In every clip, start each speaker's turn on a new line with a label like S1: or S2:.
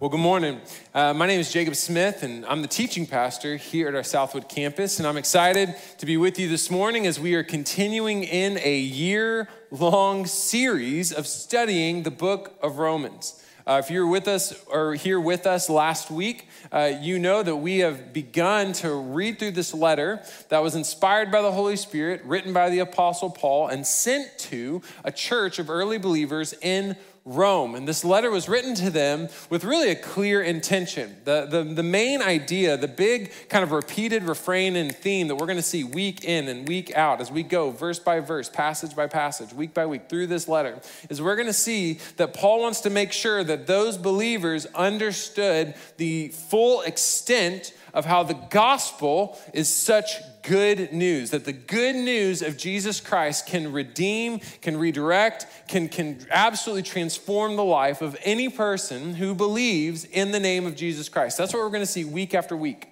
S1: Well, good morning. Uh, my name is Jacob Smith, and I'm the teaching pastor here at our Southwood campus. And I'm excited to be with you this morning as we are continuing in a year long series of studying the book of Romans. Uh, if you were with us or here with us last week, uh, you know that we have begun to read through this letter that was inspired by the Holy Spirit, written by the Apostle Paul, and sent to a church of early believers in Rome. And this letter was written to them with really a clear intention. The, the, the main idea, the big kind of repeated refrain and theme that we're going to see week in and week out as we go verse by verse, passage by passage, week by week through this letter, is we're going to see that Paul wants to make sure that those believers understood the full extent of how the gospel is such good news that the good news of Jesus Christ can redeem, can redirect, can, can absolutely transform the life of any person who believes in the name of Jesus Christ. That's what we're going to see week after week.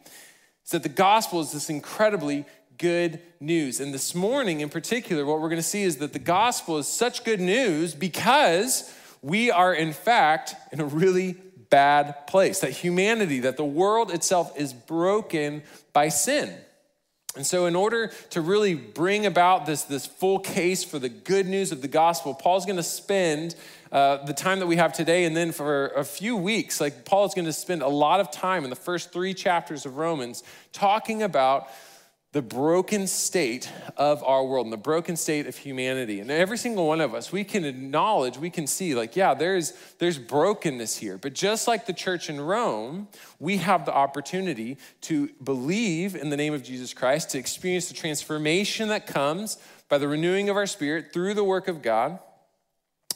S1: Is that the gospel is this incredibly good news. And this morning in particular, what we're going to see is that the gospel is such good news because we are, in fact, in a really bad place. That humanity, that the world itself is broken by sin. And so, in order to really bring about this, this full case for the good news of the gospel, Paul's going to spend uh, the time that we have today, and then for a few weeks, like Paul is going to spend a lot of time in the first three chapters of Romans talking about the broken state of our world and the broken state of humanity. And every single one of us, we can acknowledge, we can see, like, yeah, there's, there's brokenness here. But just like the church in Rome, we have the opportunity to believe in the name of Jesus Christ, to experience the transformation that comes by the renewing of our spirit through the work of God.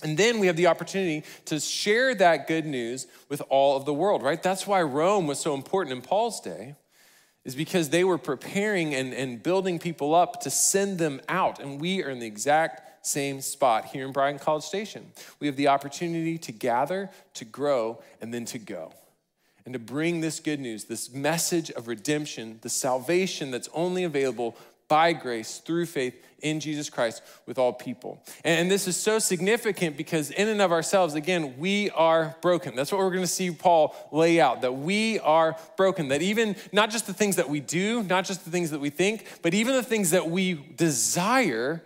S1: And then we have the opportunity to share that good news with all of the world, right? That's why Rome was so important in Paul's day is because they were preparing and, and building people up to send them out. And we are in the exact same spot here in Bryan College Station. We have the opportunity to gather, to grow, and then to go. And to bring this good news, this message of redemption, the salvation that's only available by grace through faith in Jesus Christ with all people. And this is so significant because, in and of ourselves, again, we are broken. That's what we're going to see Paul lay out that we are broken. That even not just the things that we do, not just the things that we think, but even the things that we desire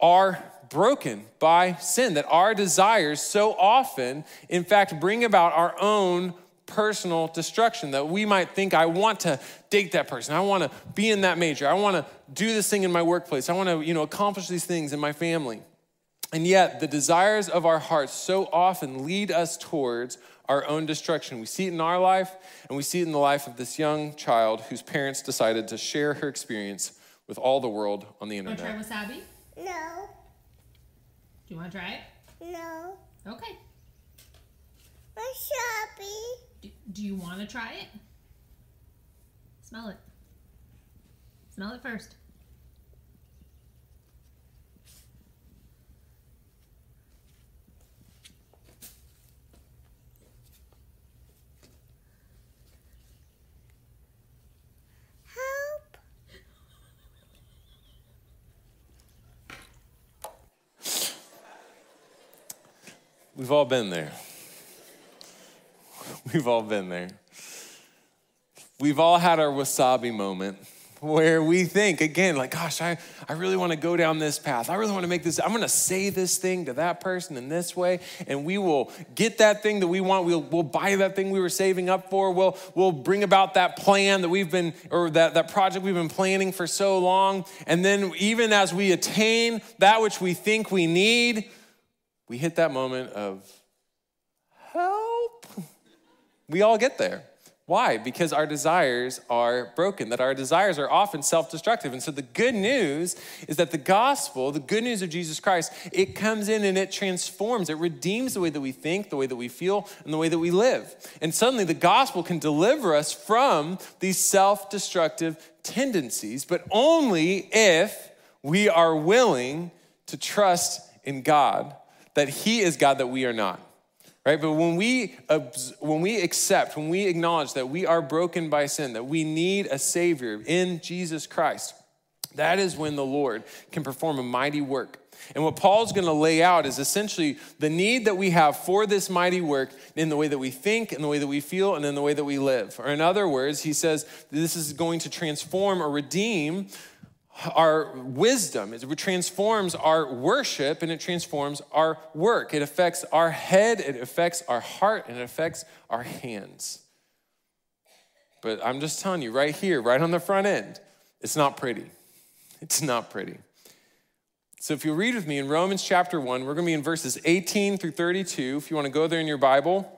S1: are broken by sin. That our desires so often, in fact, bring about our own personal destruction that we might think i want to date that person i want to be in that major i want to do this thing in my workplace i want to you know accomplish these things in my family and yet the desires of our hearts so often lead us towards our own destruction we see it in our life and we see it in the life of this young child whose parents decided to share her experience with all the world on the internet
S2: Want to try wasabi?
S3: No,
S2: Do you want to try it?
S3: no.
S2: Okay.
S3: Wasabi.
S2: Do, do you want to try it? Smell it. Smell it first.
S3: Help.
S1: We've all been there. We've all been there. We've all had our wasabi moment where we think, again, like, gosh, I, I really want to go down this path. I really want to make this, I'm going to say this thing to that person in this way, and we will get that thing that we want. We'll, we'll buy that thing we were saving up for. We'll, we'll bring about that plan that we've been, or that, that project we've been planning for so long. And then, even as we attain that which we think we need, we hit that moment of help. We all get there. Why? Because our desires are broken, that our desires are often self destructive. And so the good news is that the gospel, the good news of Jesus Christ, it comes in and it transforms, it redeems the way that we think, the way that we feel, and the way that we live. And suddenly the gospel can deliver us from these self destructive tendencies, but only if we are willing to trust in God, that He is God, that we are not right but when we when we accept when we acknowledge that we are broken by sin that we need a savior in jesus christ that is when the lord can perform a mighty work And what Paul's going to lay out is essentially the need that we have for this mighty work in the way that we think, in the way that we feel, and in the way that we live. Or in other words, he says this is going to transform or redeem our wisdom. It transforms our worship and it transforms our work. It affects our head, it affects our heart, and it affects our hands. But I'm just telling you right here, right on the front end, it's not pretty. It's not pretty. So if you read with me in Romans chapter 1, we're going to be in verses 18 through 32. If you want to go there in your Bible,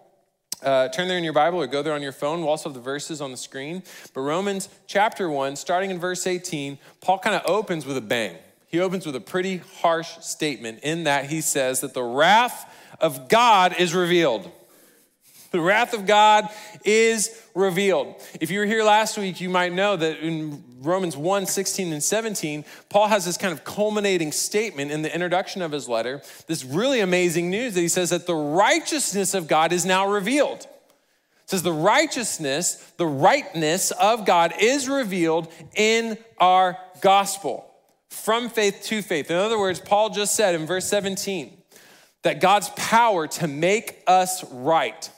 S1: uh, turn there in your Bible or go there on your phone. We'll also have the verses on the screen. But Romans chapter 1, starting in verse 18, Paul kind of opens with a bang. He opens with a pretty harsh statement in that he says that the wrath of God is revealed. The wrath of God is revealed. If you were here last week, you might know that in Romans 1 16 and 17, Paul has this kind of culminating statement in the introduction of his letter, this really amazing news that he says that the righteousness of God is now revealed. It says the righteousness, the rightness of God is revealed in our gospel from faith to faith. In other words, Paul just said in verse 17 that God's power to make us right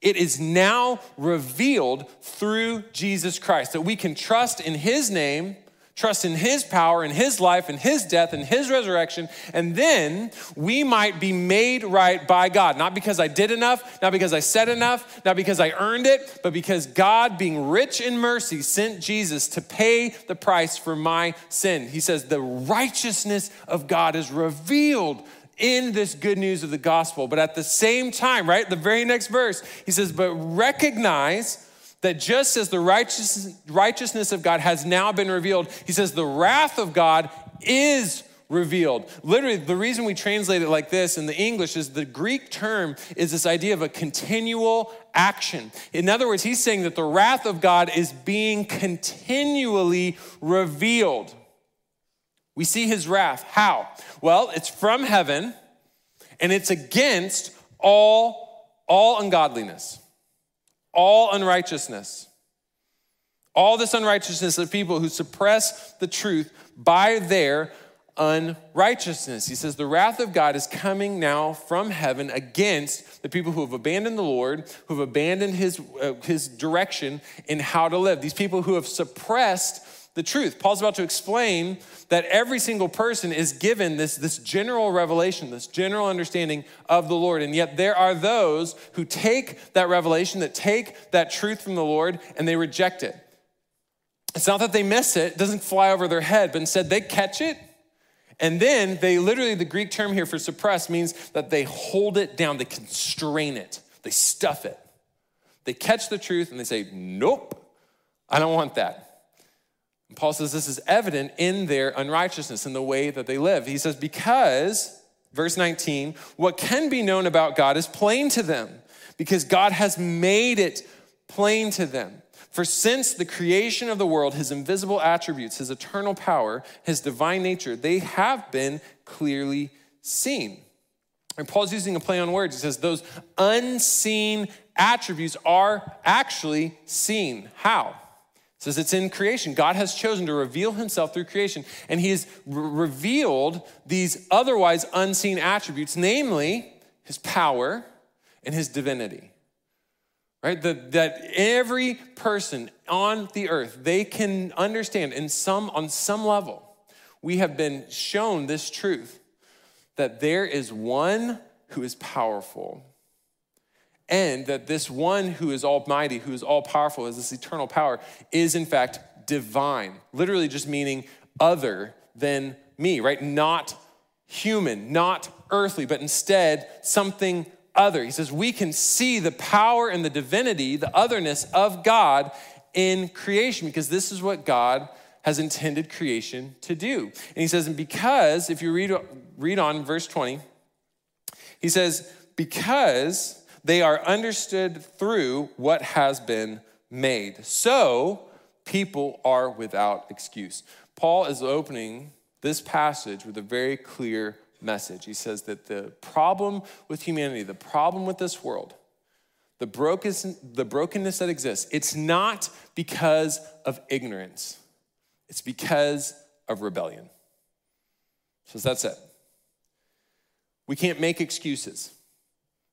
S1: it is now revealed through Jesus Christ that we can trust in His name, trust in His power, in His life, in His death, in His resurrection, and then we might be made right by God. Not because I did enough, not because I said enough, not because I earned it, but because God, being rich in mercy, sent Jesus to pay the price for my sin. He says, The righteousness of God is revealed in this good news of the gospel. But at the same time, right, the very next verse, he says, But recognize that just as the righteous, righteousness of God has now been revealed, he says, the wrath of God is revealed. Literally, the reason we translate it like this in the English is the Greek term is this idea of a continual action. In other words, he's saying that the wrath of God is being continually revealed. We see his wrath. How? Well, it's from heaven and it's against all, all ungodliness, all unrighteousness. All this unrighteousness of people who suppress the truth by their unrighteousness. He says, The wrath of God is coming now from heaven against the people who have abandoned the Lord, who have abandoned his, uh, his direction in how to live. These people who have suppressed the truth. Paul's about to explain that every single person is given this, this general revelation, this general understanding of the Lord. And yet there are those who take that revelation, that take that truth from the Lord, and they reject it. It's not that they miss it, it doesn't fly over their head, but instead they catch it. And then they literally, the Greek term here for suppress means that they hold it down, they constrain it, they stuff it. They catch the truth and they say, Nope, I don't want that. And Paul says this is evident in their unrighteousness, in the way that they live. He says, because, verse 19, what can be known about God is plain to them, because God has made it plain to them. For since the creation of the world, his invisible attributes, his eternal power, his divine nature, they have been clearly seen. And Paul's using a play on words. He says those unseen attributes are actually seen. How? Says it's in creation. God has chosen to reveal himself through creation, and he has re- revealed these otherwise unseen attributes, namely his power and his divinity. Right? That, that every person on the earth, they can understand in some, on some level, we have been shown this truth that there is one who is powerful and that this one who is almighty, who is all powerful, has this eternal power, is in fact divine. Literally just meaning other than me, right? Not human, not earthly, but instead something other. He says we can see the power and the divinity, the otherness of God in creation because this is what God has intended creation to do. And he says, and because, if you read, read on verse 20, he says, because they are understood through what has been made. So people are without excuse. Paul is opening this passage with a very clear message. He says that the problem with humanity, the problem with this world, the, broken, the brokenness that exists, it's not because of ignorance, it's because of rebellion. So that's it. we can't make excuses.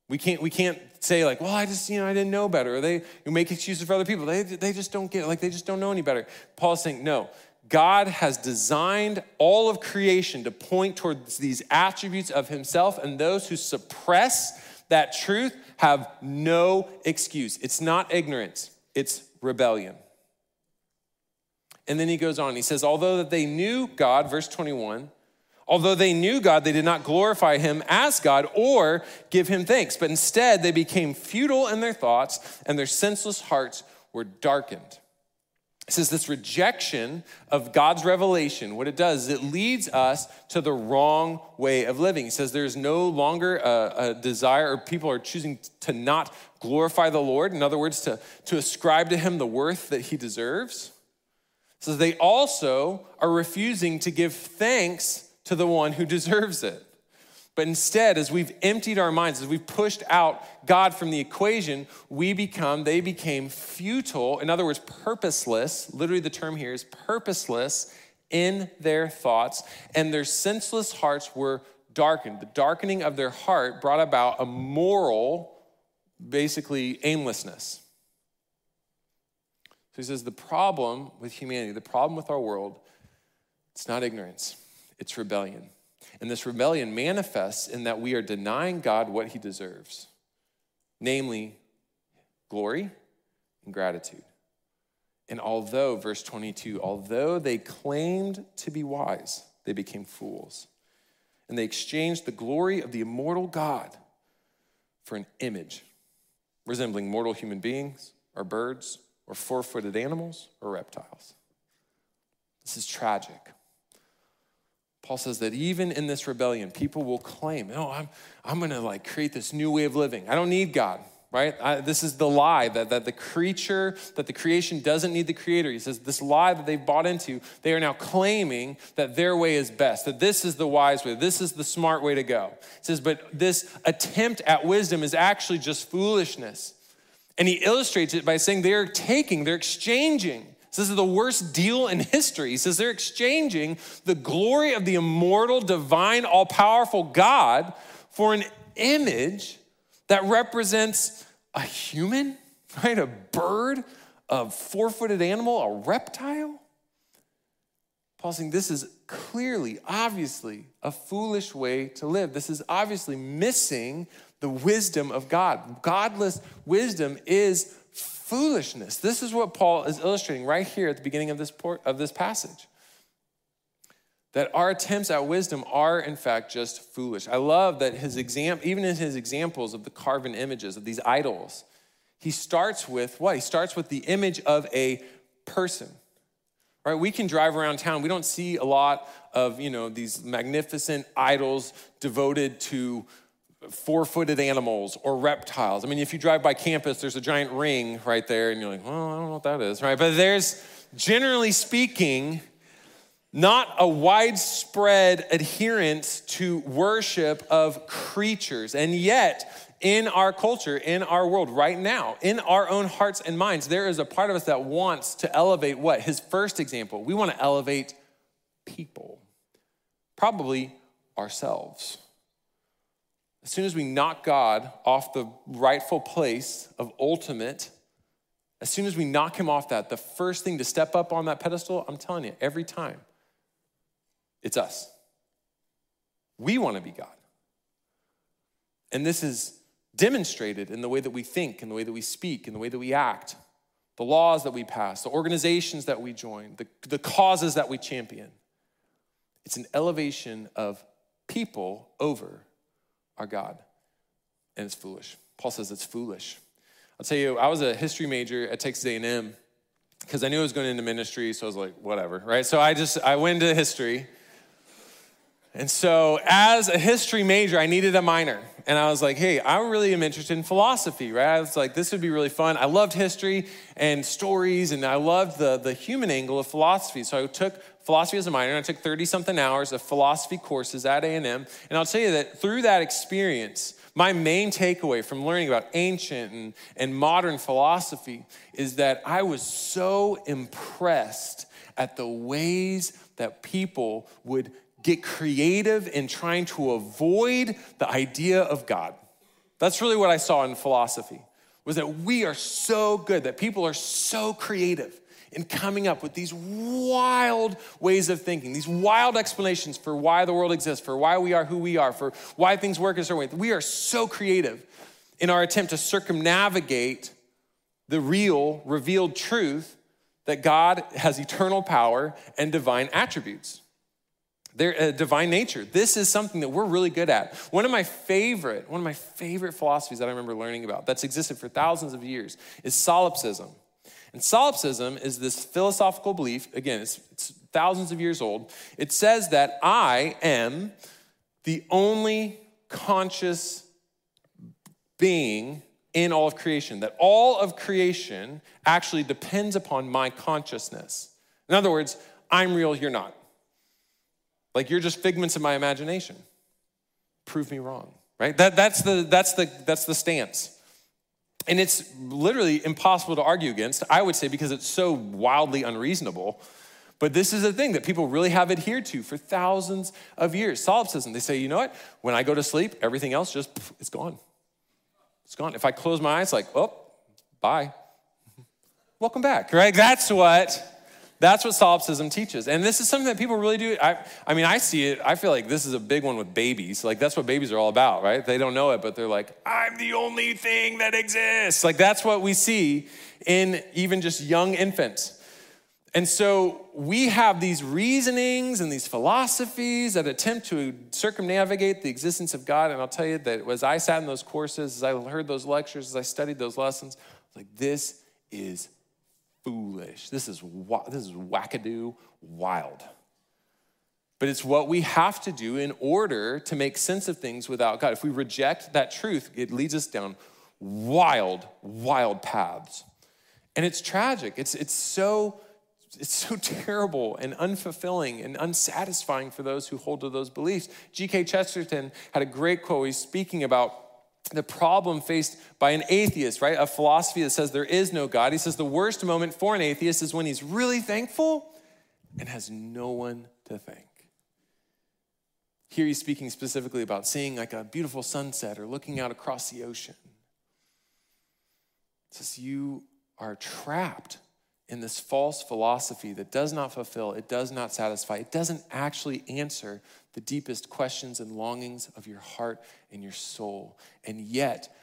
S1: We can't, we can't say like, well, I just, you know, I didn't know better. Or they make excuses for other people. They, they just don't get, like, they just don't know any better. Paul's saying, no, God has designed all of creation to point towards these attributes of himself, and those who suppress that truth have no excuse. It's not ignorance, it's rebellion. And then he goes on, he says, although that they knew God, verse 21, Although they knew God, they did not glorify him as God or give him thanks, but instead they became futile in their thoughts and their senseless hearts were darkened. It says this rejection of God's revelation, what it does is it leads us to the wrong way of living. He says there's no longer a, a, desire, or people are choosing to not glorify the Lord. In other words, to, to ascribe to him the worth that he deserves. It says they also are refusing to give thanks to the one who deserves it. But instead, as we've emptied our minds, as we've pushed out God from the equation, we become, they became futile. In other words, purposeless. Literally, the term here is purposeless in their thoughts, and their senseless hearts were darkened. The darkening of their heart brought about a moral, basically, aimlessness. So he says the problem with humanity, the problem with our world, it's not ignorance it's rebellion. And this rebellion manifests in that we are denying God what he deserves, namely glory and gratitude. And although, verse 22, although they claimed to be wise, they became fools. And they exchanged the glory of the immortal God for an image resembling mortal human beings or birds or four footed animals or reptiles. This is tragic. Paul says that even in this rebellion, people will claim, "No, I'm, I'm going to like create this new way of living. I don't need God." Right? I, this is the lie that, that the creature, that the creation doesn't need the creator. He says this lie that they've bought into, they are now claiming that their way is best, that this is the wise way, this is the smart way to go. He says, but this attempt at wisdom is actually just foolishness. And he illustrates it by saying they're taking, they're exchanging this is the worst deal in history. He says they're exchanging the glory of the immortal, divine, all powerful God for an image that represents a human, right? A bird, a four footed animal, a reptile. Paul's saying this is clearly, obviously, a foolish way to live. This is obviously missing the wisdom of God. Godless wisdom is foolishness. This is what Paul is illustrating right here at the beginning of this, port, of this passage. That our attempts at wisdom are, in fact, just foolish. I love that his exam, even in his examples of the carven images of these idols, he starts with what? He starts with the image of a person. Right? We can drive around town. We don't see a lot of, you know, these magnificent idols devoted to four footed animals or reptiles. I mean, if you drive by campus, there's a giant ring right there, and you're like, well, I don't know what that is, right? But there's, generally speaking, not a widespread adherence to worship of creatures. And yet, in our culture, in our world right now, in our own hearts and minds, there is a part of us that wants to elevate what? His first example. We want to elevate people, probably ourselves. As soon as we knock God off the rightful place of ultimate, as soon as we knock him off that, the first thing to step up on that pedestal, I'm telling you, every time, it's us. We want to be God. And this is demonstrated in the way that we think, in the way that we speak, in the way that we act, the laws that we pass, the organizations that we join, the, the causes that we champion. It's an elevation of people over our God. And it's foolish. Paul says it's foolish. I'll tell you, I was a history major at Texas A&M because I knew I was going into ministry, so I was like, whatever, right? So I just, I went into history. And so as a history major, I needed a minor. And I was like, hey, I really am interested in philosophy, right? I was like, this would be really fun. I loved history and stories, and I loved the, the human angle of philosophy. So I took philosophy as a minor, and I took 30 something hours of philosophy courses at A&M. And I'll tell you that through that experience, my main takeaway from learning about ancient and, and modern philosophy is that I was so impressed at the ways that people would get creative in trying to avoid the idea of God. That's really what I saw in philosophy was that we are so good that people are so creative in coming up with these wild ways of thinking, these wild explanations for why the world exists, for why we are who we are, for why things work a certain way. We are so creative in our attempt to circumnavigate the real, revealed truth that God has eternal power and divine attributes. Their uh, divine nature. This is something that we're really good at. One of my favorite, one of my favorite philosophies that I remember learning about that's existed for thousands of years is solipsism. And solipsism is this philosophical belief, again, it's, it's thousands of years old. It says that I am the only conscious being in all of creation, that all of creation actually depends upon my consciousness. In other words, I'm real, you're not. Like you're just figments of my imagination. Prove me wrong, right? That, that's, the, that's, the, that's the stance. And it's literally impossible to argue against, I would say, because it's so wildly unreasonable. But this is a thing that people really have adhered to for thousands of years. Solipsism, they say, you know what? When I go to sleep, everything else just, it's gone. It's gone. If I close my eyes, like, oh, bye. Welcome back, right? That's what that's what solipsism teaches. And this is something that people really do. I, I mean, I see it. I feel like this is a big one with babies. Like, that's what babies are all about, right? They don't know it, but they're like, I'm the only thing that exists. Like, that's what we see in even just young infants. And so we have these reasonings and these philosophies that attempt to circumnavigate the existence of God. And I'll tell you that as I sat in those courses, as I heard those lectures, as I studied those lessons, like, this is foolish. This is, this is wackadoo wild. But it's what we have to do in order to make sense of things without God. If we reject that truth, it leads us down wild, wild paths. And it's tragic. It's, it's, so, it's so terrible and unfulfilling and unsatisfying for those who hold to those beliefs. G.K. Chesterton had a great quote. He's speaking about the problem faced by an atheist, right? A philosophy that says there is no God. He says the worst moment for an atheist is when he's really thankful and has no one to thank. Here he's speaking specifically about seeing like a beautiful sunset or looking out across the ocean. It says you are trapped in this false philosophy that does not fulfill, it does not satisfy, it doesn't actually answer the deepest questions and longings of your heart and your soul. And yet,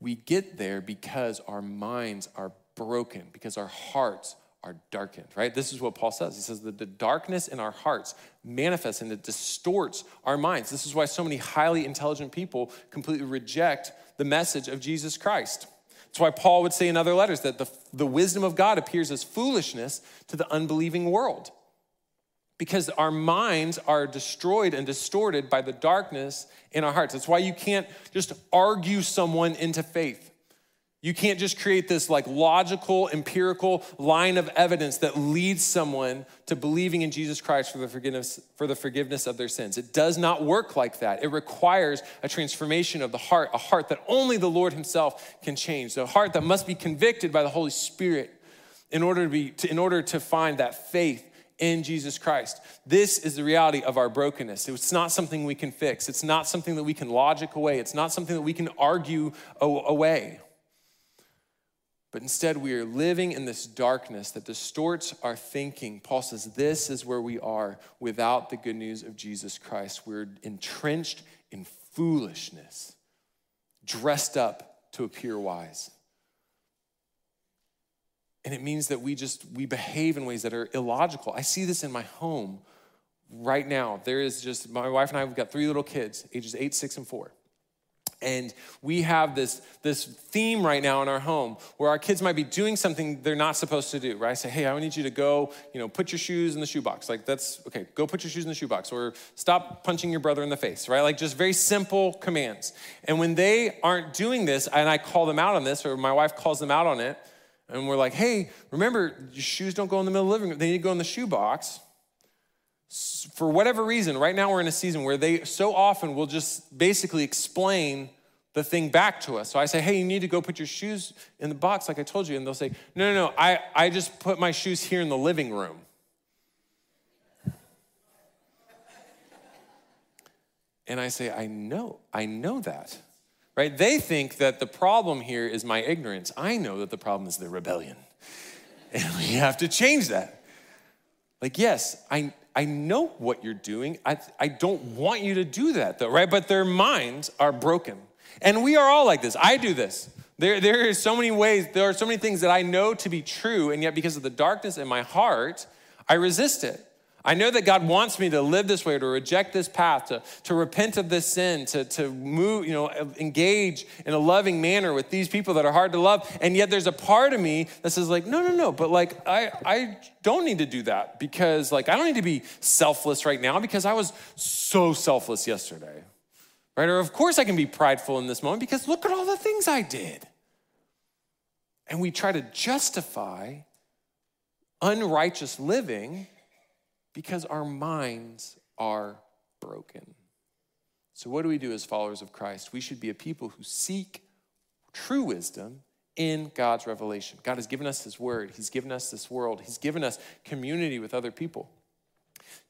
S1: we get there because our minds are broken, because our hearts are darkened, right? This is what Paul says. He says that the darkness in our hearts manifests and it distorts our minds. This is why so many highly intelligent people completely reject the message of Jesus Christ. That's why Paul would say in other letters that the, the wisdom of God appears as foolishness to the unbelieving world because our minds are destroyed and distorted by the darkness in our hearts. That's why you can't just argue someone into faith. You can't just create this like logical, empirical line of evidence that leads someone to believing in Jesus Christ for the forgiveness, for the forgiveness of their sins. It does not work like that. It requires a transformation of the heart, a heart that only the Lord Himself can change, a heart that must be convicted by the Holy Spirit in order to be to, in order to find that faith in Jesus Christ. This is the reality of our brokenness. It's not something we can fix. It's not something that we can logic away. It's not something that we can argue away. But instead, we are living in this darkness that distorts our thinking. Paul says, This is where we are without the good news of Jesus Christ. We're entrenched in foolishness, dressed up to appear wise. And it means that we just we behave in ways that are illogical. I see this in my home right now. There is just my wife and I we've got three little kids, ages 8, 6 and 4. And we have this, this theme right now in our home where our kids might be doing something they're not supposed to do, right? I say, hey, I need you to go, you know, put your shoes in the shoebox. Like, that's okay, go put your shoes in the shoebox or stop punching your brother in the face, right? Like, just very simple commands. And when they aren't doing this, and I call them out on this, or my wife calls them out on it, and we're like, hey, remember, your shoes don't go in the middle of the living room. They need to go in the shoebox. For whatever reason, right now we're in a season where they so often will just basically explain the thing back to us. So I say, hey, you need to go put your shoes in the box like I told you. And they'll say, no, no, no, I, I just put my shoes here in the living room. And I say, I know, I know that. Right? They think that the problem here is my ignorance. I know that the problem is their rebellion. And we have to change that. Like, yes, I, I know what you're doing. I, I don't want you to do that, though, right? But their minds are broken. And we are all like this. I do this. There, there are so many ways, there are so many things that I know to be true, and yet because of the darkness in my heart, I resist it. I know that God wants me to live this way, to reject this path, to, to repent of this sin, to, to move, you know, engage in a loving manner with these people that are hard to love. And yet there's a part of me that says, like, no, no, no, but like I, I don't need to do that because like I don't need to be selfless right now because I was so selfless yesterday. Right? Or of course I can be prideful in this moment because look at all the things I did. And we try to justify unrighteous living because our minds are broken. So, what do we do as followers of Christ? We should be a people who seek true wisdom in God's revelation. God has given us His word, He's given us this world, He's given us community with other people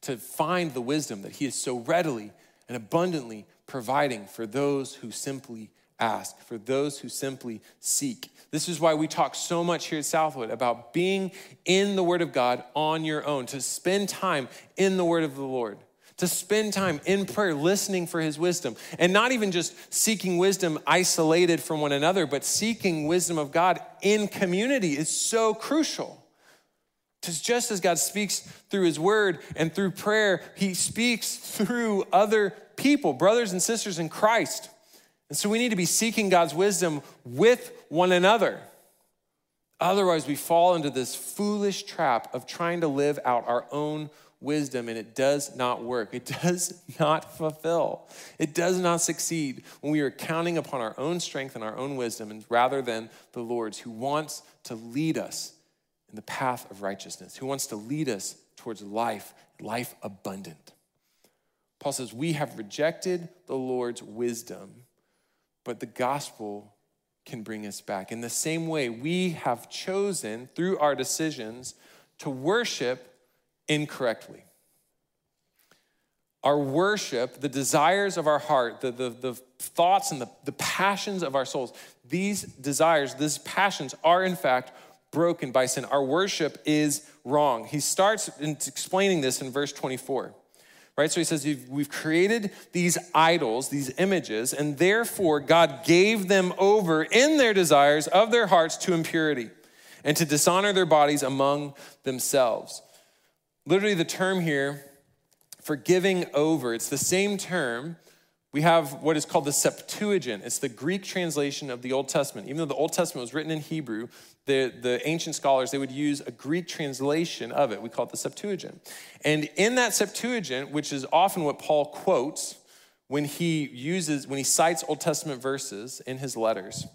S1: to find the wisdom that He is so readily and abundantly providing for those who simply ask, for those who simply seek. This is why we talk so much here at Southwood about being in the Word of God on your own, to spend time in the Word of the Lord, to spend time in prayer, listening for His wisdom, and not even just seeking wisdom isolated from one another, but seeking wisdom of God in community is so crucial. Because just as God speaks through His Word and through prayer, He speaks through other people, brothers and sisters in Christ. And so we need to be seeking God's wisdom with one another. Otherwise, we fall into this foolish trap of trying to live out our own wisdom, and it does not work. It does not fulfill. It does not succeed when we are counting upon our own strength and our own wisdom and rather than the Lord's, who wants to lead us in the path of righteousness, who wants to lead us towards life, life abundant. Paul says, We have rejected the Lord's wisdom but the gospel can bring us back. In the same way, we have chosen through our decisions to worship incorrectly. Our worship, the desires of our heart, the, the, the thoughts and the, the passions of our souls, these desires, these passions are in fact broken by sin. Our worship is wrong. He starts explaining this in verse 24 right? So he says, We've created these idols, these images, and therefore God gave them over in their desires of their hearts to impurity and to dishonor their bodies among themselves. Literally, the term here for giving over, it's the same term we have what is called the Septuagint. It's the Greek translation of the Old Testament. Even though the Old Testament was written in Hebrew, the, the ancient scholars, they would use a Greek translation of it. We call it the Septuagint. And in that Septuagint, which is often what Paul quotes when he uses, when he cites Old Testament verses in his letters,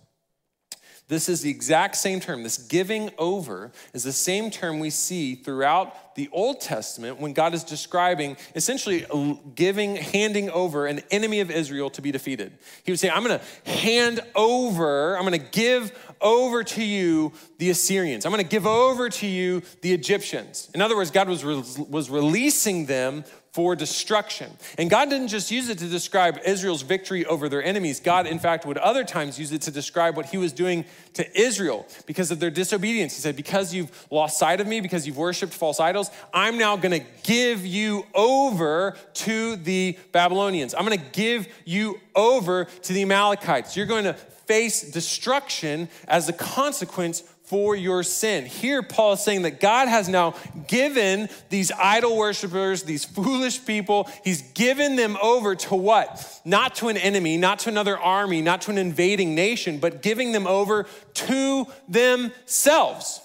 S1: this is the exact same term. This giving over is the same term we see throughout the Old Testament when God is describing essentially giving, handing over an enemy of Israel to be defeated. He would say, I'm going to hand over, I'm going to give over to you the Assyrians. I'm going to give over to you the Egyptians. In other words, God was, re- was releasing them for destruction. And God didn't just use it to describe Israel's victory over their enemies. God, in fact, would other times use it to describe what he was doing to Israel because of their disobedience. He said, Because you've lost sight of me, because you've worshiped false idols, I'm now going to give you over to the Babylonians. I'm going to give you over to the Amalekites. You're going to face destruction as a consequence for your sin. Here, Paul is saying that God has now given these idol worshippers, these foolish people, he's given them over to what? Not to an enemy, not to another army, not to an invading nation, but giving them over to themselves.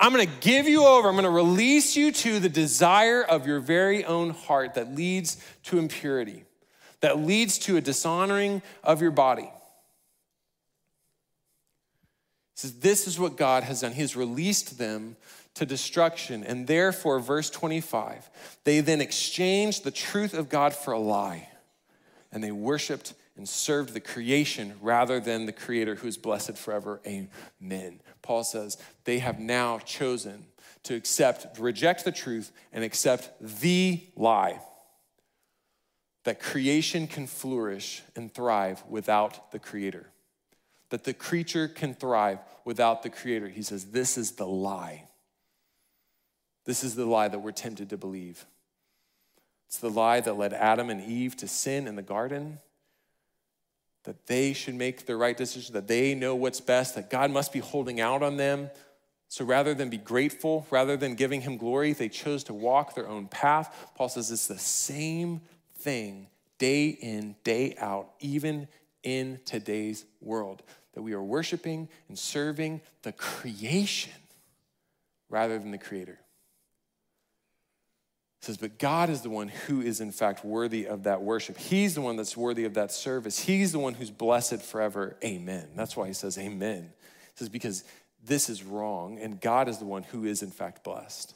S1: I'm gonna give you over, I'm gonna release you to the desire of your very own heart that leads to impurity, that leads to a dishonoring of your body says, This is what God has done. He has released them to destruction. And therefore, verse 25, they then exchanged the truth of God for a lie, and they worshiped and served the creation rather than the creator who is blessed forever. Amen. Paul says, they have now chosen to accept, reject the truth and accept the lie. that creation can flourish and thrive without the creator, that the creature can thrive without the creator. He says, This is the lie. This is the lie that we're tempted to believe. It's the lie that led Adam and Eve to sin in the garden, that they should make the right decision, that they know what's best, that God must be holding out on them. So rather than be grateful, rather than giving him glory, they chose to walk their own path. Paul says it's the same thing day in, day out, even in today's world, that we are worshiping and serving the creation rather than the creator. Says, but God is the one who is in fact worthy of that worship. He's the one that's worthy of that service. He's the one who's blessed forever. Amen. That's why he says amen. He says, because this is wrong, and God is the one who is in fact blessed.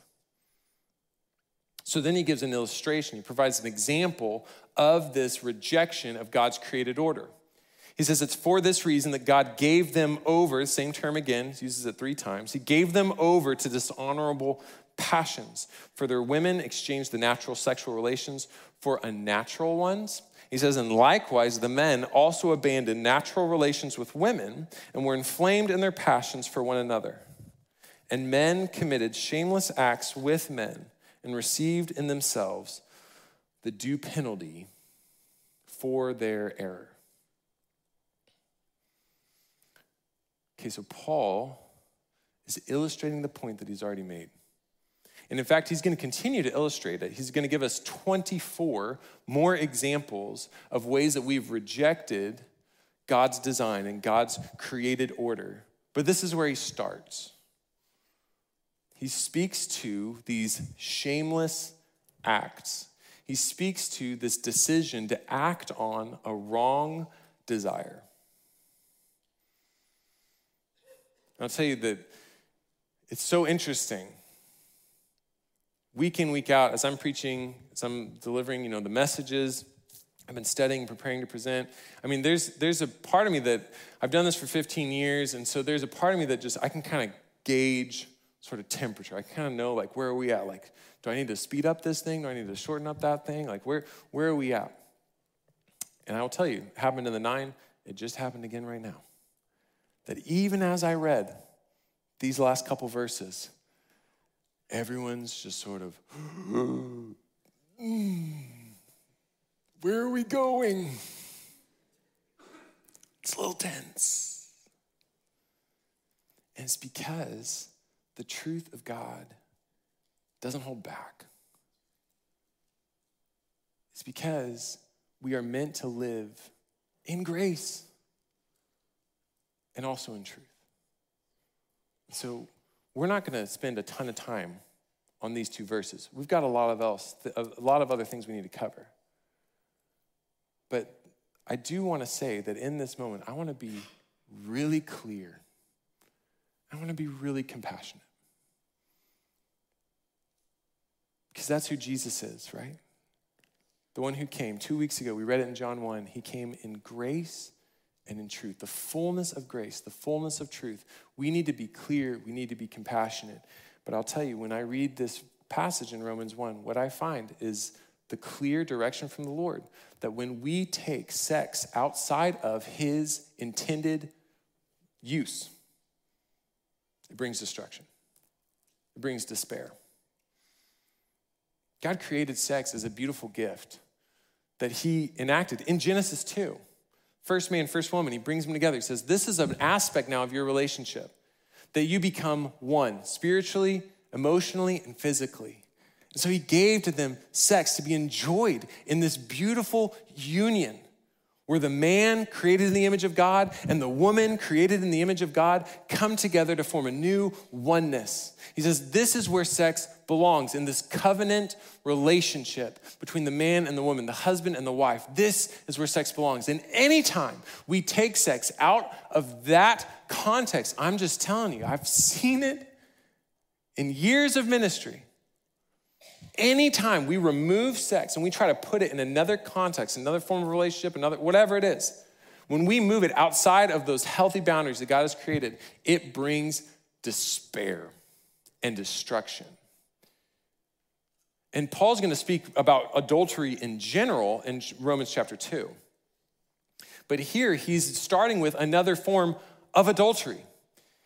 S1: So then he gives an illustration. He provides an example of this rejection of God's created order. He says it's for this reason that God gave them over, same term again, he uses it three times. He gave them over to dishonorable passions. For their women exchanged the natural sexual relations for unnatural ones. He says, and likewise, the men also abandoned natural relations with women and were inflamed in their passions for one another. And men committed shameless acts with men and received in themselves the due penalty for their error. Okay, so Paul is illustrating the point that he's already made. And in fact, he's going to continue to illustrate it. He's going to give us 24 more examples of ways that we've rejected God's design and God's created order. But this is where he starts. He speaks to these shameless acts. He speaks to this decision to act on a wrong desire. I'll tell you that it's so interesting. Week in, week out, as I'm preaching, as I'm delivering, you know, the messages, I've been studying, preparing to present. I mean, there's there's a part of me that I've done this for 15 years, and so there's a part of me that just I can kind of gauge sort of temperature. I kind of know like where are we at? Like, do I need to speed up this thing? Do I need to shorten up that thing? Like, where where are we at? And I will tell you, happened in the nine. It just happened again right now. That even as I read these last couple verses, everyone's just sort of, where are we going? It's a little tense. And it's because the truth of God doesn't hold back. It's because we are meant to live in grace and also in truth. So we're not going to spend a ton of time on these two verses. We've got a lot of else, a lot of other things we need to cover. But I do want to say that in this moment, I want to be really clear. I want to be really compassionate. Because that's who Jesus is, right? The one who came two weeks ago, we read it in John 1. He came in grace and in truth, the fullness of grace, the fullness of truth. We need to be clear, we need to be compassionate. But I'll tell you, when I read this passage in Romans 1, what I find is the clear direction from the Lord that when we take sex outside of his intended use, it brings destruction, it brings despair. God created sex as a beautiful gift that he enacted in Genesis 2. First man, first woman, he brings them together. He says, This is an aspect now of your relationship that you become one spiritually, emotionally, and physically. And so he gave to them sex to be enjoyed in this beautiful union where the man created in the image of God and the woman created in the image of God come together to form a new oneness. He says, This is where sex belongs in this covenant relationship between the man and the woman, the husband and the wife. This is where sex belongs. And anytime we take sex out of that context, I'm just telling you, I've seen it in years of ministry anytime we remove sex and we try to put it in another context, another form of relationship, another whatever it is, when we move it outside of those healthy boundaries that God has created, it brings despair and destruction. And Paul's going to speak about adultery in general in Romans chapter 2. But here he's starting with another form of adultery.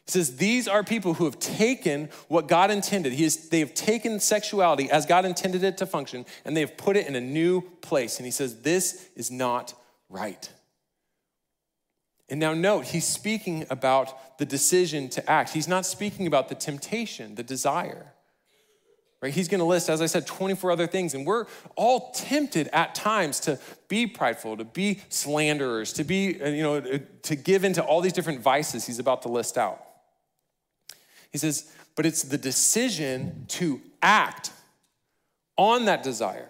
S1: He says, These are people who have taken what God intended. He is, they have taken sexuality as God intended it to function, and they have put it in a new place. And he says, This is not right. And now, note, he's speaking about the decision to act. He's not speaking about the temptation, the desire. Right? He's going to list, as I said, 24 other things. And we're all tempted at times to be prideful, to be slanderers, to be, uh, you know, uh, to give into all these different vices he's about to list out. He says, but it's the decision to act on that desire.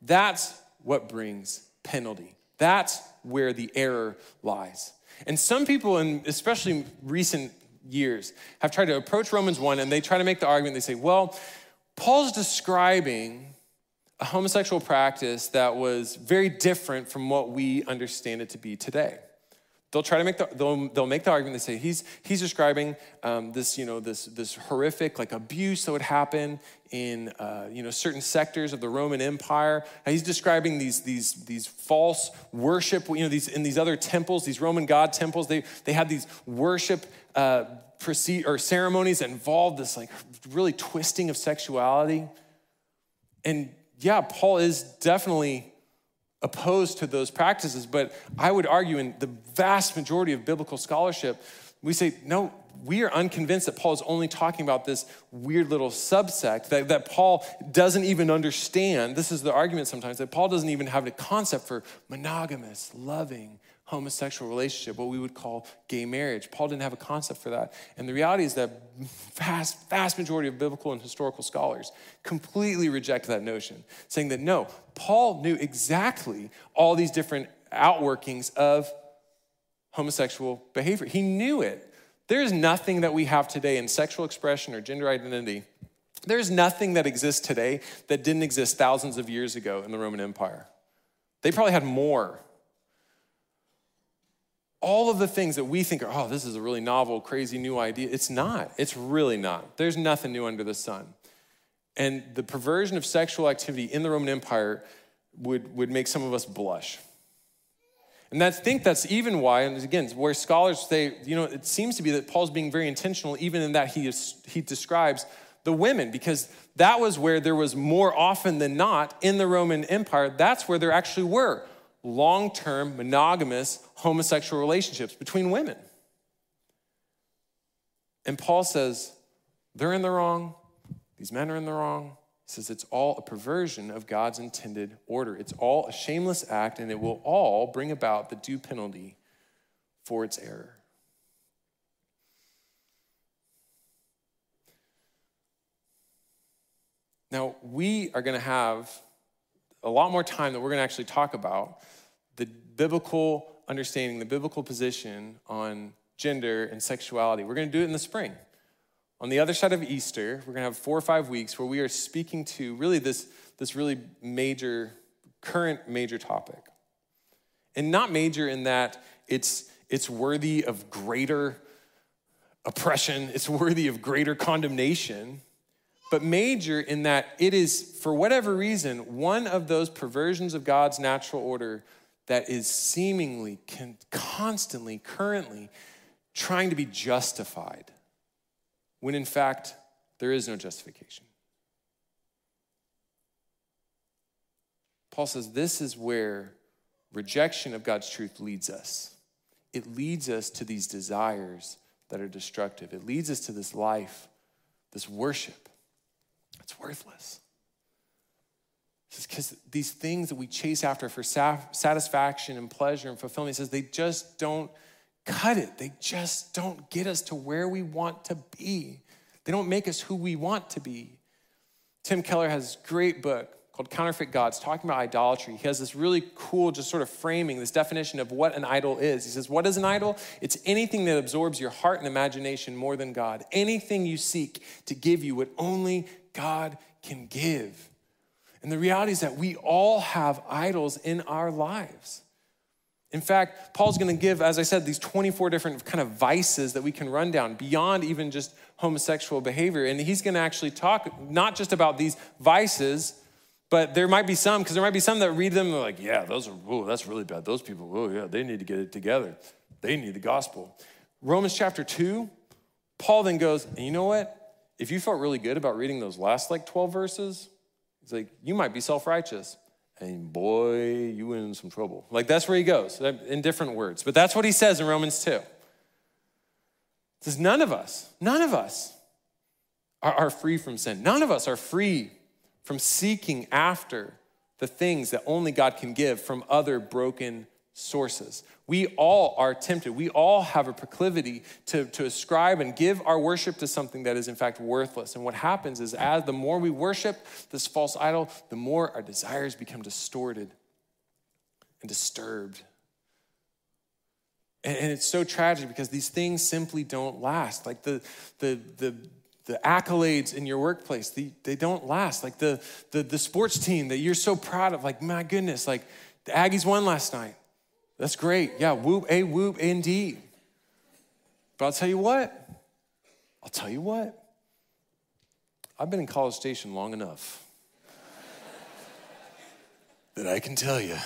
S1: That's what brings penalty. That's where the error lies. And some people, and especially recent years, have tried to approach Romans 1 and they try to make the argument, they say, well, Paul's describing a homosexual practice that was very different from what we understand it to be today. They'll try to make the, they'll, they'll make the argument, they say he's, he's describing um, this, you know, this, this horrific like abuse that would happen in, uh, you know, certain sectors of the Roman Empire. he's describing these, these, these false worship, you know, these, in these other temples, these Roman god temples, they, they had these worship uh, proceed, or ceremonies that involved this like really twisting of sexuality. And yeah, Paul is definitely opposed to those practices, but I would argue in the vast majority of biblical scholarship, we say, no, we are unconvinced that Paul is only talking about this weird little subsect that, that Paul doesn't even understand. This is the argument sometimes that Paul doesn't even have a concept for monogamous, loving, homosexual relationship, what we would call gay marriage. Paul didn't have a concept for that. And the reality is that vast, vast majority of biblical and historical scholars completely reject that notion, saying that no, Paul knew exactly all these different outworkings of homosexual behavior. He knew it. There's nothing that we have today in sexual expression or gender identity. There's nothing that exists today that didn't exist thousands of years ago in the Roman Empire. They probably had more all of the things that we think are, oh, this is a really novel, crazy new idea. It's not. It's really not. There's nothing new under the sun. And the perversion of sexual activity in the Roman Empire would, would make some of us blush. And I think that's even why, and again, where scholars say, you know, it seems to be that Paul's being very intentional, even in that he, is, he describes the women, because that was where there was more often than not in the Roman Empire, that's where there actually were long term monogamous homosexual relationships between women. And Paul says, they're in the wrong, these men are in the wrong. He says it's all a perversion of God's intended order. It's all a shameless act, and it will all bring about the due penalty for its error. Now, we are going to have a lot more time that we're going to actually talk about the biblical understanding, the biblical position on gender and sexuality. We're going to do it in the spring. On the other side of Easter, we're going to have four or five weeks where we are speaking to really this, this really major, current major topic. And not major in that it's, it's worthy of greater oppression, it's worthy of greater condemnation but major in that it is, for whatever reason, one of those perversions of God's natural order that is seemingly, constantly, currently trying to be justified, when in fact, there is no justification. Paul says this is where rejection of God's truth leads us. It leads us to these desires that are destructive. It leads us to this life, this worship it's worthless. Because these things that we chase after for satisfaction and pleasure and fulfillment, he says they just don't cut it. They just don't get us to where we want to be. They don't make us who we want to be. Tim Keller has a great book called Counterfeit Gods, talking about idolatry. He has this really cool, just sort of framing, this definition of what an idol is. He says, What is an idol? It's anything that absorbs your heart and imagination more than God. Anything you seek to give you what only God can give. And the reality is that we all have idols in our lives. In fact, Paul's going to give, as I said, these 24 different kind of vices that we can run down beyond even just homosexual behavior. And he's going to actually talk not just about these vices, but there might be some, because there might be some that read them and they're like, yeah, those are, oh, that's really bad. Those people, oh, yeah, they need to get it together. They need the gospel. Romans chapter 2, Paul then goes, and you know what? If you felt really good about reading those last like 12 verses, it's like, you might be self righteous. And boy, you in some trouble. Like that's where he goes in different words. But that's what he says in Romans 2. It says, None of us, none of us are, are free from sin. None of us are free from seeking after the things that only God can give from other broken sources. We all are tempted. We all have a proclivity to, to ascribe and give our worship to something that is, in fact, worthless. And what happens is, as the more we worship this false idol, the more our desires become distorted and disturbed. And, and it's so tragic because these things simply don't last. Like the, the, the, the accolades in your workplace, they, they don't last. Like the, the, the sports team that you're so proud of, like, my goodness, like the Aggies won last night. That's great. Yeah, whoop, a whoop, indeed. But I'll tell you what, I'll tell you what, I've been in College Station long enough that I can tell you,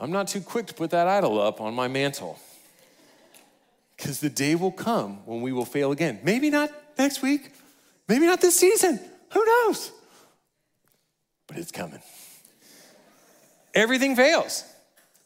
S1: I'm not too quick to put that idol up on my mantle. Because the day will come when we will fail again. Maybe not next week, maybe not this season. Who knows? But it's coming. Everything fails.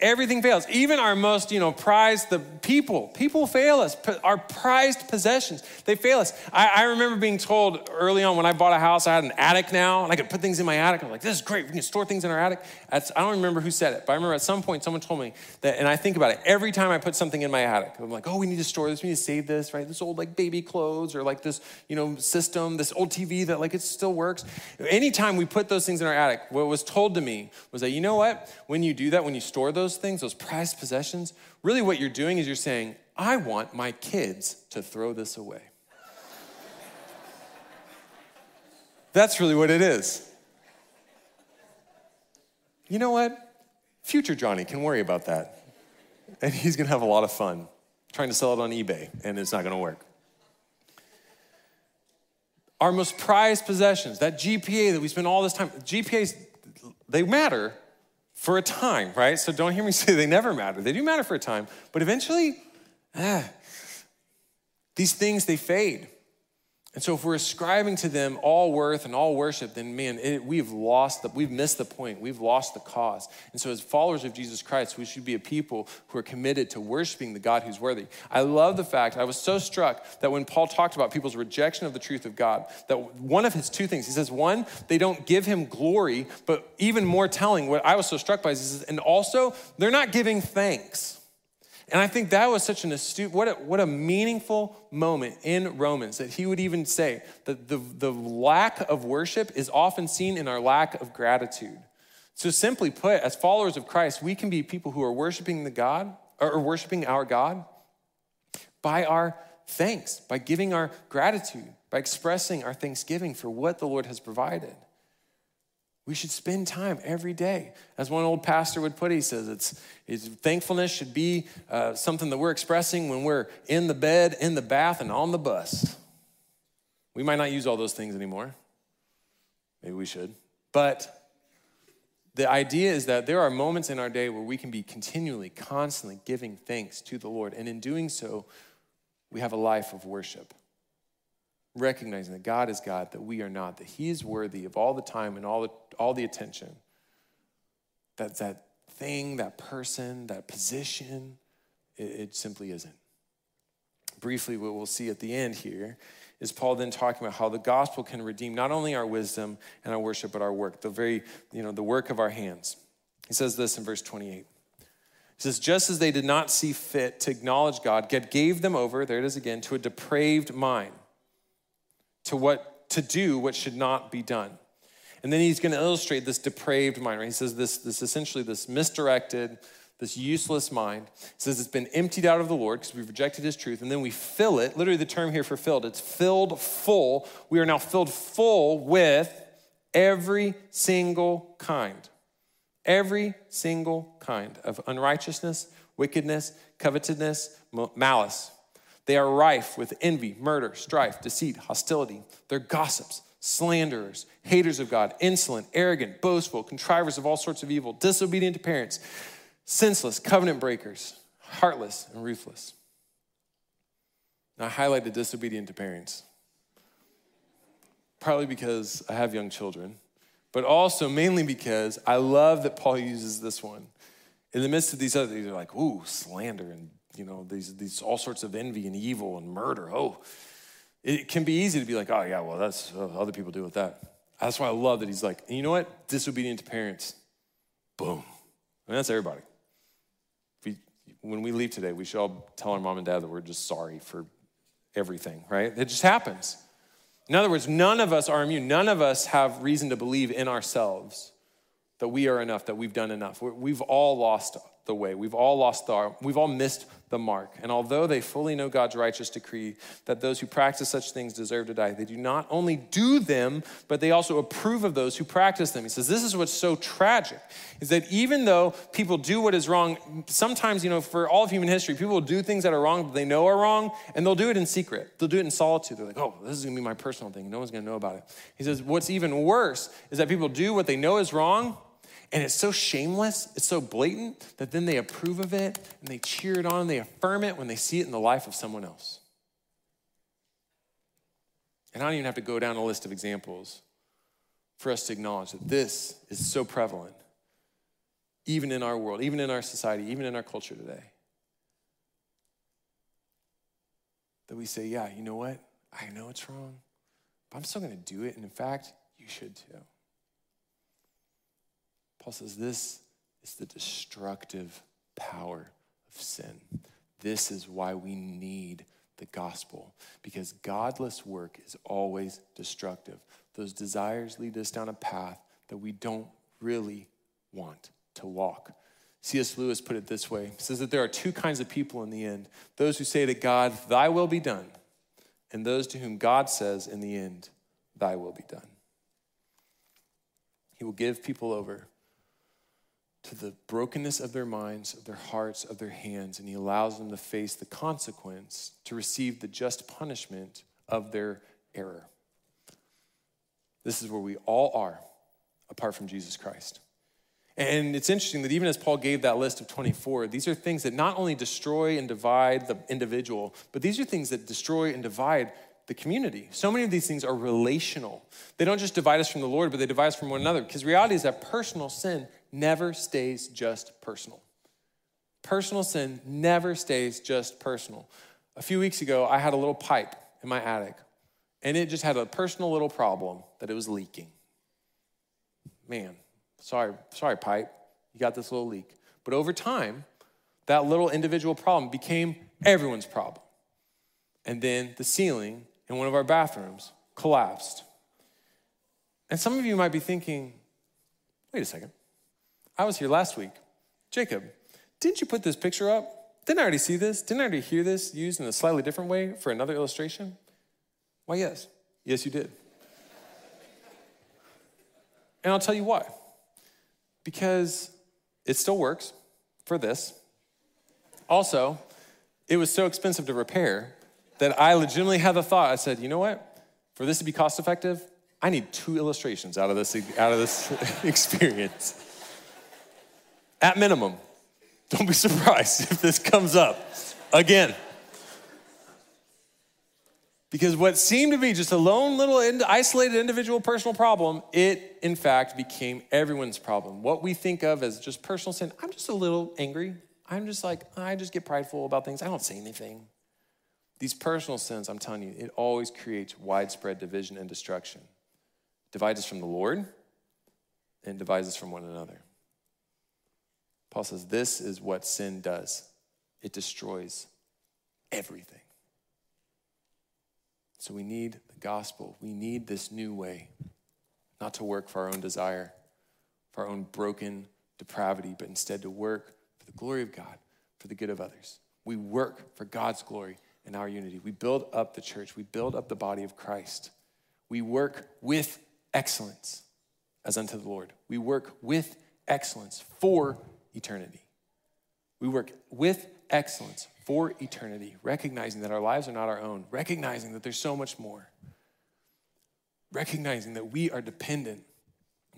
S1: Everything fails. Even our most, you know, prized the people. People fail us. Our prized possessions, they fail us. I, I, remember being told early on when I bought a house, I had an attic now, and I could put things in my attic. I'm like, this is great. We can store things in our attic. That's, I don't remember who said it, but I remember at some point someone told me that, and I think about it every time I put something in my attic. I'm like, oh, we need to store this. We need to save this, right? This old like baby clothes or like this, you know, system, this old TV that like it still works. Anytime we put those things in our attic, what was told to me was that you know what? When you do that, when you store those those things, those prized possessions, really what you're doing is you're saying, I want my kids to throw this away. That's really what it is. You know what? Future Johnny can worry about that. And he's gonna have a lot of fun trying to sell it on eBay, and it's not gonna work. Our most prized possessions, that GPA that we spend all this time, GPAs, they matter, for a time, right? So don't hear me say they never matter. They do matter for a time, but eventually, ah, these things, they fade. And so, if we're ascribing to them all worth and all worship, then man, it, we've lost the, we've missed the point. We've lost the cause. And so, as followers of Jesus Christ, we should be a people who are committed to worshiping the God who's worthy. I love the fact I was so struck that when Paul talked about people's rejection of the truth of God, that one of his two things, he says, one, they don't give him glory, but even more telling, what I was so struck by is, and also they're not giving thanks. And I think that was such an astute, what a, what a meaningful moment in Romans that he would even say that the, the lack of worship is often seen in our lack of gratitude. So, simply put, as followers of Christ, we can be people who are worshiping the God or worshiping our God by our thanks, by giving our gratitude, by expressing our thanksgiving for what the Lord has provided. We should spend time every day. As one old pastor would put it, he says it's, it's thankfulness should be uh, something that we're expressing when we're in the bed, in the bath, and on the bus. We might not use all those things anymore. Maybe we should. But the idea is that there are moments in our day where we can be continually, constantly giving thanks to the Lord. And in doing so, we have a life of worship recognizing that God is God, that we are not, that He is worthy of all the time and all the, all the attention. That that thing, that person, that position, it, it simply isn't. Briefly, what we'll see at the end here is Paul then talking about how the gospel can redeem not only our wisdom and our worship, but our work, the very, you know, the work of our hands. He says this in verse 28. He says, just as they did not see fit to acknowledge God, God gave them over, there it is again, to a depraved mind to what to do what should not be done. And then he's going to illustrate this depraved mind. Right? He says this, this essentially this misdirected, this useless mind. He says it's been emptied out of the Lord because we've rejected his truth, and then we fill it. Literally, the term here for filled, it's filled full. We are now filled full with every single kind every single kind of unrighteousness, wickedness, covetousness, malice. They are rife with envy, murder, strife, deceit, hostility. They're gossips, slanderers, haters of God, insolent, arrogant, boastful, contrivers of all sorts of evil, disobedient to parents, senseless, covenant breakers, heartless, and ruthless. Now, I highlighted disobedient to parents, probably because I have young children, but also mainly because I love that Paul uses this one. In the midst of these other, these are like, ooh, slander and you know, these, these all sorts of envy and evil and murder. Oh, it can be easy to be like, oh, yeah, well, that's uh, other people deal with that. That's why I love that he's like, you know what? Disobedient to parents. Boom. I mean, that's everybody. We, when we leave today, we should all tell our mom and dad that we're just sorry for everything, right? It just happens. In other words, none of us are immune. None of us have reason to believe in ourselves that we are enough, that we've done enough. We've all lost the way. We've all lost our, we've all missed the mark. And although they fully know God's righteous decree that those who practice such things deserve to die, they do not only do them, but they also approve of those who practice them. He says, This is what's so tragic, is that even though people do what is wrong, sometimes, you know, for all of human history, people will do things that are wrong that they know are wrong, and they'll do it in secret. They'll do it in solitude. They're like, oh, this is gonna be my personal thing. No one's gonna know about it. He says, What's even worse is that people do what they know is wrong, and it's so shameless, it's so blatant that then they approve of it and they cheer it on, and they affirm it when they see it in the life of someone else. And I don't even have to go down a list of examples for us to acknowledge that this is so prevalent, even in our world, even in our society, even in our culture today. That we say, yeah, you know what? I know it's wrong, but I'm still gonna do it. And in fact, you should too. Paul says this is the destructive power of sin. This is why we need the gospel because godless work is always destructive. Those desires lead us down a path that we don't really want to walk. C.S. Lewis put it this way He says that there are two kinds of people in the end those who say to God, Thy will be done, and those to whom God says in the end, Thy will be done. He will give people over to the brokenness of their minds, of their hearts, of their hands, and he allows them to face the consequence to receive the just punishment of their error. This is where we all are apart from Jesus Christ. And it's interesting that even as Paul gave that list of 24, these are things that not only destroy and divide the individual, but these are things that destroy and divide the community. So many of these things are relational. They don't just divide us from the Lord, but they divide us from one another. Because reality is that personal sin never stays just personal. Personal sin never stays just personal. A few weeks ago, I had a little pipe in my attic, and it just had a personal little problem that it was leaking. Man, sorry, sorry, pipe, you got this little leak. But over time, that little individual problem became everyone's problem. And then the ceiling in one of our bathrooms collapsed. And some of you might be thinking, wait a second. I was here last week. Jacob, didn't you put this picture up? Didn't I already see this? Didn't I already hear this used in a slightly different way for another illustration? Why, yes. Yes, you did. and I'll tell you why. Because it still works for this. Also, it was so expensive to repair that I legitimately had the thought I said, you know what? For this to be cost effective, I need two illustrations out of this, out of this experience. At minimum. Don't be surprised if this comes up again. Because what seemed to be just a lone little isolated individual personal problem, it in fact became everyone's problem. What we think of as just personal sin, I'm just a little angry. I'm just like, I just get prideful about things. I don't say anything. These personal sins, I'm telling you, it always creates widespread division and destruction. Divides us from the Lord and divides us from one another. Paul says this is what sin does it destroys everything. So we need the gospel. We need this new way, not to work for our own desire, for our own broken depravity, but instead to work for the glory of God, for the good of others. We work for God's glory and our unity. We build up the church, we build up the body of Christ. We work with excellence as unto the Lord. We work with excellence for eternity. We work with excellence for eternity, recognizing that our lives are not our own, recognizing that there's so much more, recognizing that we are dependent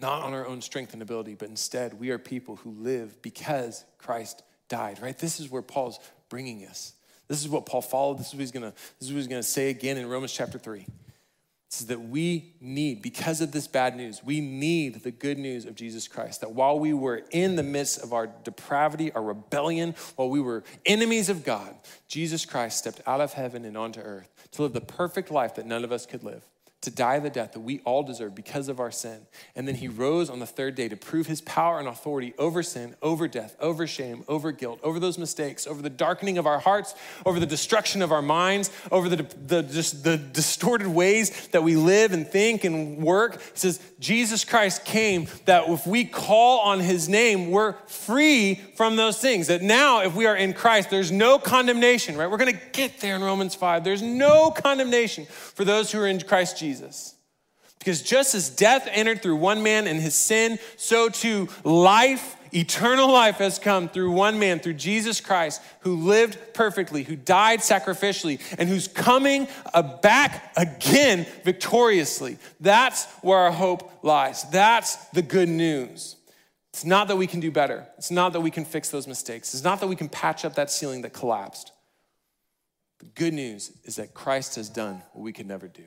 S1: not on our own strength and ability, but instead we are people who live because Christ died, right? This is where Paul's bringing us. This is what Paul followed. This is what he's gonna, this is what he's gonna say again in Romans chapter 3. Is that we need, because of this bad news, we need the good news of Jesus Christ. That while we were in the midst of our depravity, our rebellion, while we were enemies of God, Jesus Christ stepped out of heaven and onto earth to live the perfect life that none of us could live to die the death that we all deserve because of our sin. And then he rose on the third day to prove his power and authority over sin, over death, over shame, over guilt, over those mistakes, over the darkening of our hearts, over the destruction of our minds, over the, the, just the distorted ways that we live and think and work. He says, Jesus Christ came that if we call on his name, we're free from those things. That now, if we are in Christ, there's no condemnation, right? We're going to get there in Romans 5. There's no condemnation for those who are in Christ Jesus. Jesus. Because just as death entered through one man and his sin, so too life, eternal life has come through one man, through Jesus Christ, who lived perfectly, who died sacrificially, and who's coming uh, back again victoriously. That's where our hope lies. That's the good news. It's not that we can do better. It's not that we can fix those mistakes. It's not that we can patch up that ceiling that collapsed. The good news is that Christ has done what we could never do.